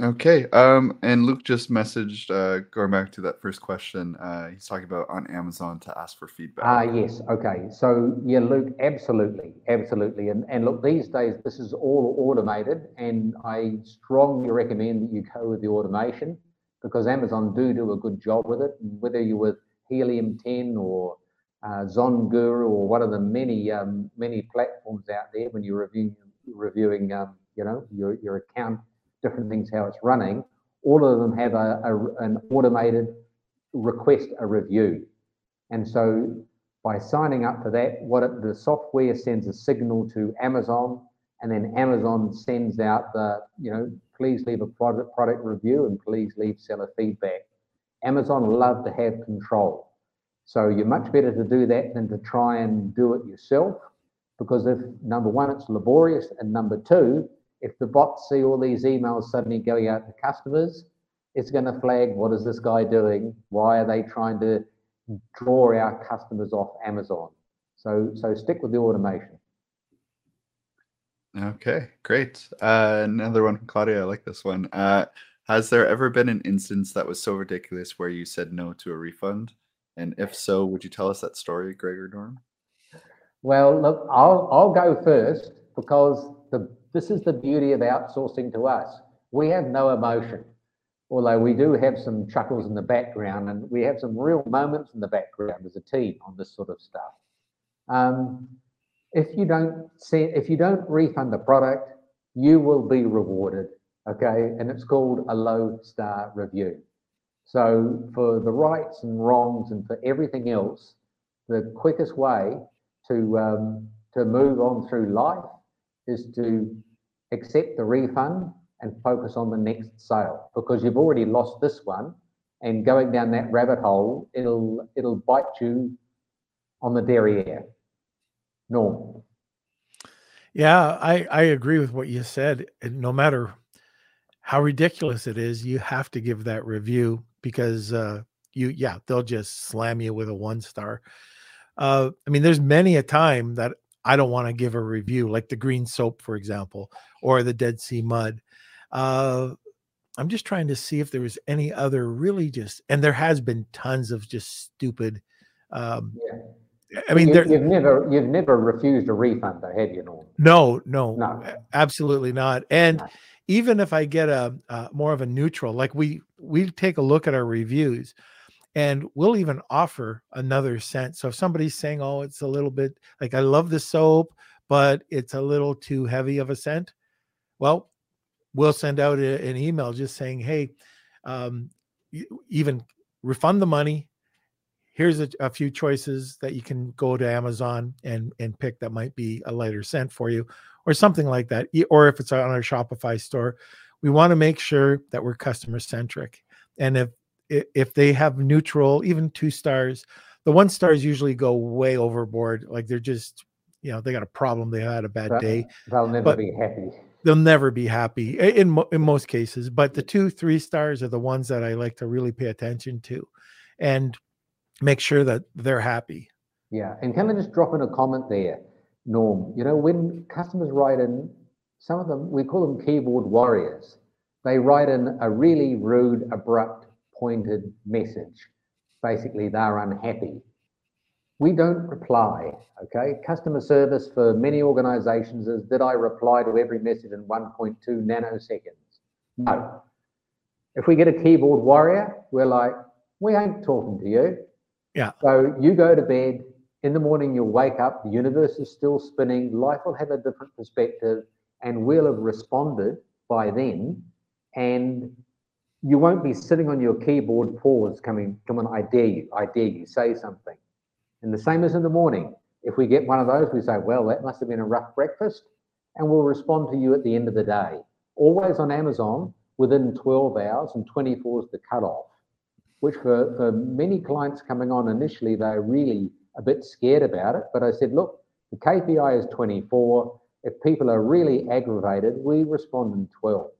Okay. Um, and Luke just messaged, uh, going back to that first question, uh, he's talking about on Amazon to ask for feedback. Ah, yes. Okay. So yeah, Luke, absolutely, absolutely. And and look, these days this is all automated, and I strongly recommend that you go with the automation because Amazon do do a good job with it. Whether you're with Helium 10 or uh, ZonGuru or one of the many um, many platforms out there, when you're reviewing reviewing um, you know your your account, different things how it's running, all of them have a, a an automated request a review. And so by signing up for that, what it, the software sends a signal to Amazon, and then Amazon sends out the, you know, please leave a product product review and please leave seller feedback. Amazon love to have control. So you're much better to do that than to try and do it yourself, because if number one, it's laborious, and number two, if the bots see all these emails suddenly going out to customers, it's going to flag what is this guy doing? Why are they trying to draw our customers off Amazon. So so stick with the automation. Okay, great. Uh, another one from Claudia. I like this one. Uh, has there ever been an instance that was so ridiculous where you said no to a refund? And if so, would you tell us that story, Greg or Norm? Well, look, I'll I'll go first because the this is the beauty of outsourcing to us. We have no emotion, although we do have some chuckles in the background, and we have some real moments in the background as a team on this sort of stuff. Um, if you don't send, if you don't refund the product, you will be rewarded. Okay, and it's called a low star review. So for the rights and wrongs and for everything else, the quickest way to um, to move on through life is to accept the refund and focus on the next sale because you've already lost this one and going down that rabbit hole it'll it'll bite you on the derriere. Norm. Yeah, I, I agree with what you said. And no matter how ridiculous it is, you have to give that review because uh, you, yeah, they'll just slam you with a one star. Uh, I mean, there's many a time that I don't want to give a review, like the green soap, for example, or the Dead Sea mud. Uh, I'm just trying to see if there was any other really just, and there has been tons of just stupid. Um, yeah. I mean, you, have never you've never refused a refund, though, have you, Norm? no, no, No. absolutely not. And No. even if I get a, uh more of a neutral, like we we take a look at our reviews, and we'll even offer another scent. So if somebody's saying, "Oh, it's a little bit like I love the soap, but it's a little too heavy of a scent," well, we'll send out a- an email just saying, "Hey, um, even refund the money. Here's a, a few choices that you can go to Amazon and and pick that might be a lighter scent for you, or something like that. Or if it's on our Shopify store, we want to make sure that we're customer centric. And if if they have neutral, even two stars, the one stars usually go way overboard. Like they're just, you know, they got a problem. They had a bad day They'll never but- be happy. they'll never be happy in in most cases but the two three stars are the ones that i like to really pay attention to and make sure that they're happy Yeah, and can I just drop in a comment there, Norm? You know, when customers write in, some of them, we call them keyboard warriors. They write in a really rude, abrupt, pointed message. Basically, they're unhappy. We don't reply, okay? Customer service for many organizations is did I reply to every message in 1.2 nanoseconds? No. If we get a keyboard warrior, we're like, we ain't talking to you. Yeah. So you go to bed, in the morning you'll wake up, the universe is still spinning, life will have a different perspective, and we'll have responded by then. And you won't be sitting on your keyboard pause coming, come on, I dare you, I dare you, say something. And the same as in the morning. If we get one of those, we say, well, that must have been a rough breakfast, and we'll respond to you at the end of the day. Always on Amazon within 12 hours, and 24 is the cutoff, which for, for many clients coming on initially, they're really a bit scared about it. But I said, look, the KPI is 24. If people are really aggravated, we respond in 12.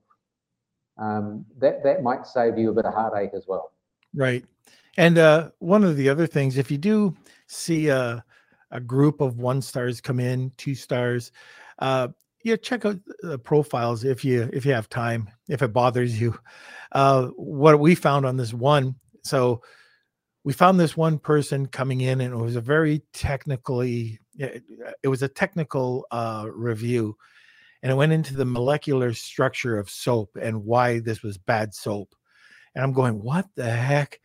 Um, that, that might save you a bit of heartache as well. right and uh one of the other things if you do see a, a group of one stars come in two stars uh yeah check out the profiles if you if you have time if it bothers you uh what we found on this one so we found this one person coming in and it was a very technically it, it was a technical uh review and it went into the molecular structure of soap and why this was bad soap and i'm going what the heck?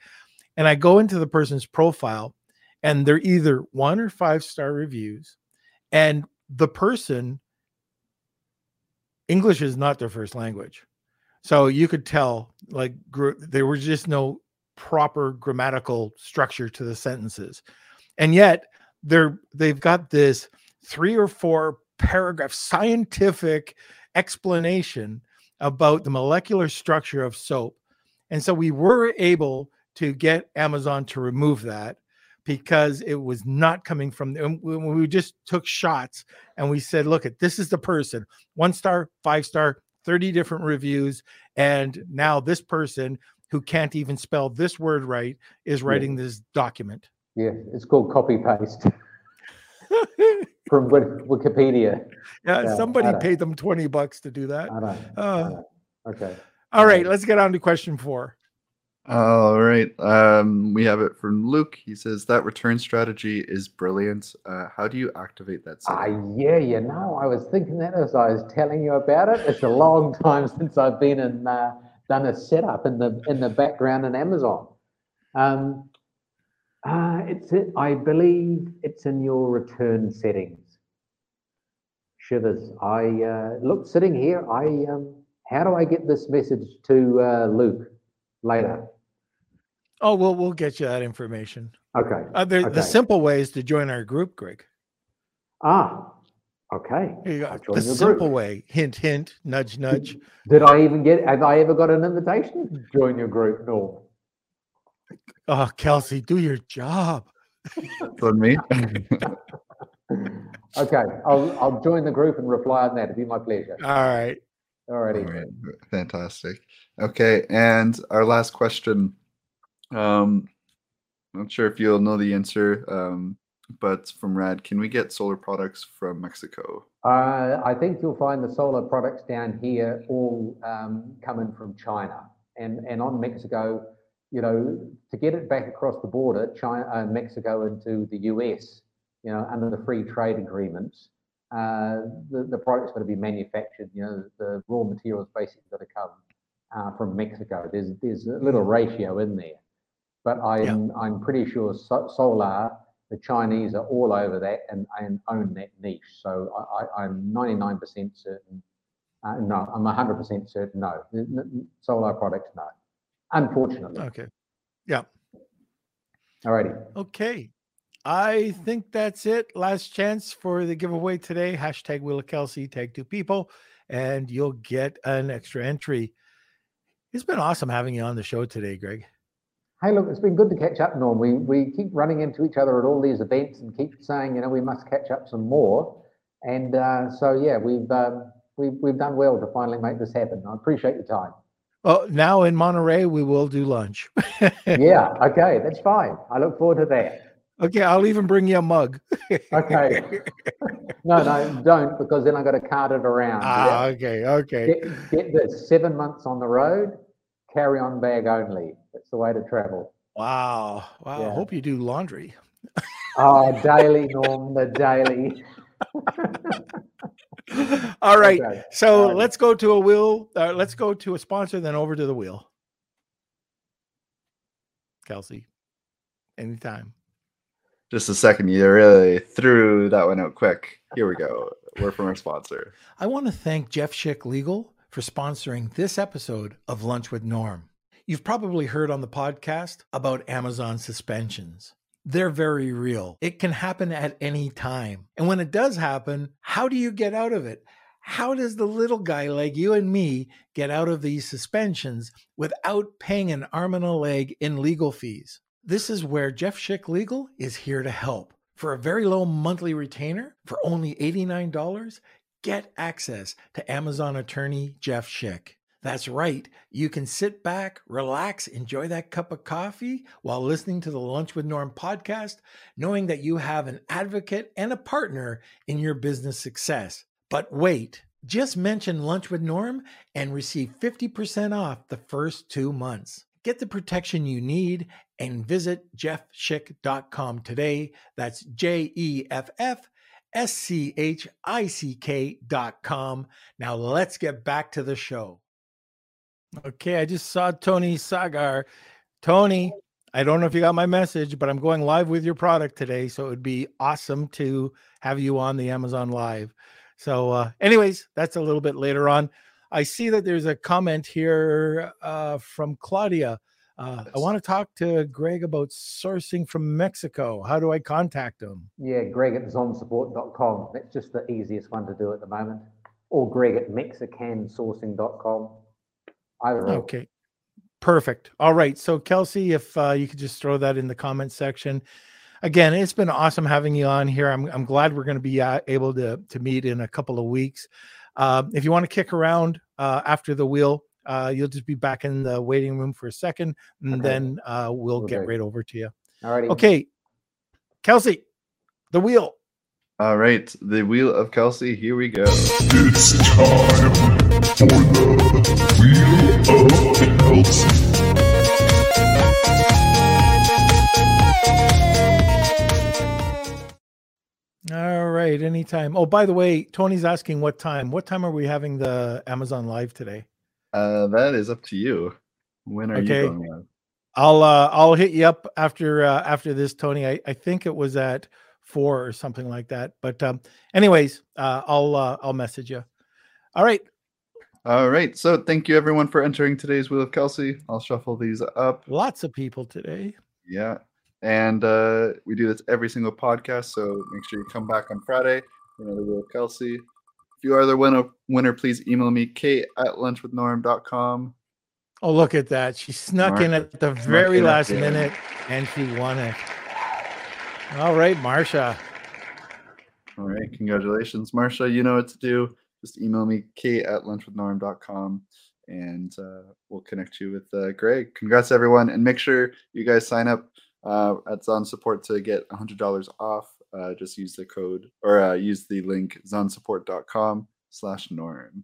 And i go into the person's profile and they're either one or five star reviews and the person english is not their first language. So you could tell like there was just no proper grammatical structure to the sentences. And yet they're they've got this three or four paragraph scientific explanation about the molecular structure of soap. And so we were able to get amazon to remove that because it was not coming from we just took shots and we said look at this is the person one star five star 30 different reviews and now this person who can't even spell this word right is writing this document Yeah, it's called copy paste from Wikipedia. yeah, Yeah, somebody paid them 20 bucks to do that I don't. I uh, don't. Okay. all right let's get on to question four All right. Um, we have it from Luke. He says that return strategy is brilliant. Uh, how do you activate that? Ah, setting? yeah, you know, I was thinking that as I was telling you about it. It's a long time since I've been in uh, done a setup in the in the background in Amazon. Um, uh, it's it, I believe it's in your return settings. Shivers. I uh, look sitting here. I um, how do I get this message to uh, Luke later? oh well we'll get you that information Okay. uh, the, Okay. the simple way is to join our group greg Ah, okay. Here you go. The simple group. way hint hint nudge nudge Did I even get? Have I ever got an invitation to join your group? No. oh kelsey do your job That's on me. okay, I'll I'll join the group and reply on that. It'd be my pleasure. All right. Alrighty. All right, fantastic. Okay, and our last question. Um, I'm not sure if you'll know the answer, um, but from Rad, can we get solar products from Mexico? Uh, I think you'll find the solar products down here all um, coming from China and and on Mexico. You know, to get it back across the border, China, uh, Mexico into the US, you know, under the free trade agreements, uh, the, the product's got to be manufactured, you know, the raw materials basically got to come uh, from Mexico. There's there's a little ratio in there, but I'm yeah. I'm pretty sure so, solar, the Chinese are all over that and, and own that niche. So I, am 99% certain. Uh, no, I'm 100% certain. No, solar products, no. Unfortunately. Okay. Yeah. Alrighty. Okay. I think that's it. Last chance for the giveaway today. Hashtag of Kelsey, tag two people, and you'll get an extra entry. It's been awesome having you on the show today, Greg. Hey, look, it's been good to catch up, Norm. We we keep running into each other at all these events and keep saying, you know, we must catch up some more. And uh, so, yeah, we've um, we've we've done well to finally make this happen. I appreciate your time. Well, now in Monterrey, we will do lunch. yeah. Okay, that's fine. I look forward to that. Okay, I'll even bring you a mug. okay. No, no, don't, because then I got to cart it around. Ah, yeah. okay, okay. Get, get this seven months on the road, carry on bag only. That's the way to travel. Wow. Wow. Yeah. I hope you do laundry. oh, daily, Norm, the daily. All right. Okay. So let's go to a wheel. Uh, let's go to a sponsor, then over to the wheel. Kelsey, anytime. Just a second. You really threw that one out quick. Here we go. We're from our sponsor. I want to thank Jeff Schick Legal for sponsoring this episode of Lunch with Norm. You've probably heard on the podcast about Amazon suspensions. They're very real. It can happen at any time. And when it does happen, how do you get out of it? How does the little guy like you and me get out of these suspensions without paying an arm and a leg in legal fees? This is where Jeff Schick Legal is here to help. For a very low monthly retainer, for only $89, get access to Amazon attorney Jeff Schick. That's right. You can sit back, relax, enjoy that cup of coffee while listening to the Lunch with Norm podcast, knowing that you have an advocate and a partner in your business success. But wait, just mention Lunch with Norm and receive 50% off the first two months. Get the protection you need and visit jeffschick.com today. That's J E F F S C H I C K.com. Now let's get back to the show. Okay, I just saw Tony Sagar. Tony, I don't know if you got my message, but I'm going live with your product today. So it would be awesome to have you on the Amazon Live. So, uh, anyways, that's a little bit later on. I see that there's a comment here uh, from Claudia. Uh, I want to talk to Greg about sourcing from Mexico. How do I contact him? Yeah, Greg at zonsupport.com. That's just the easiest one to do at the moment. Or Greg at mexicansourcing.com. Either okay. Perfect. All right. So, Kelsey, if uh, you could just throw that in the comment section. Again, it's been awesome having you on here. I'm, I'm glad we're going to be uh, able to, to meet in a couple of weeks. Uh, if you want to kick around uh, after the wheel, uh, you'll just be back in the waiting room for a second, and okay. then uh, we'll okay. get right over to you. All right. Okay, Kelsey, the wheel. All right, the wheel of Kelsey. Here we go. It's time for the wheel of Kelsey. All right, anytime. Oh, by the way, Tony's asking what time. What time are we having the Amazon Live today? Uh, that is up to you. When are okay. you going live? I'll uh, I'll hit you up after uh, after this, Tony. I, I think it was at four or something like that. But um, anyways, uh, I'll uh, I'll message you. All right. All right. So thank you everyone for entering today's Wheel of Kelsey. I'll shuffle these up. Lots of people today. Yeah. And uh, we do this every single podcast. So make sure you come back on Friday for another Wheel of Kelsey If you are the winner, winner please email me, kate at lunchwithnorm.com. Oh, look at that. She snuck Mark, in at the very last minute and she won it. All right, Marsha. All right, congratulations, Marsha. You know what to do. Just email me, kate at lunchwithnorm.com, and uh, we'll connect you with uh, Greg. Congrats, everyone. And make sure you guys sign up uh, at Zon Support to get $100 off. Uh, just use the code or uh, use the link zonsupport.com slash norm.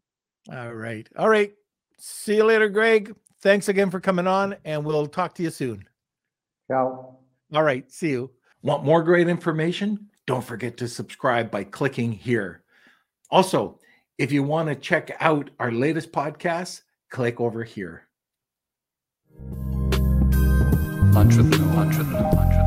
All right. All right. See you later, Greg. Thanks again for coming on, and we'll talk to you soon. Ciao. All right. See you. Want more great information? Don't forget to subscribe by clicking here. Also, if you want to check out our latest podcast, click over here. Lunch with, lunch.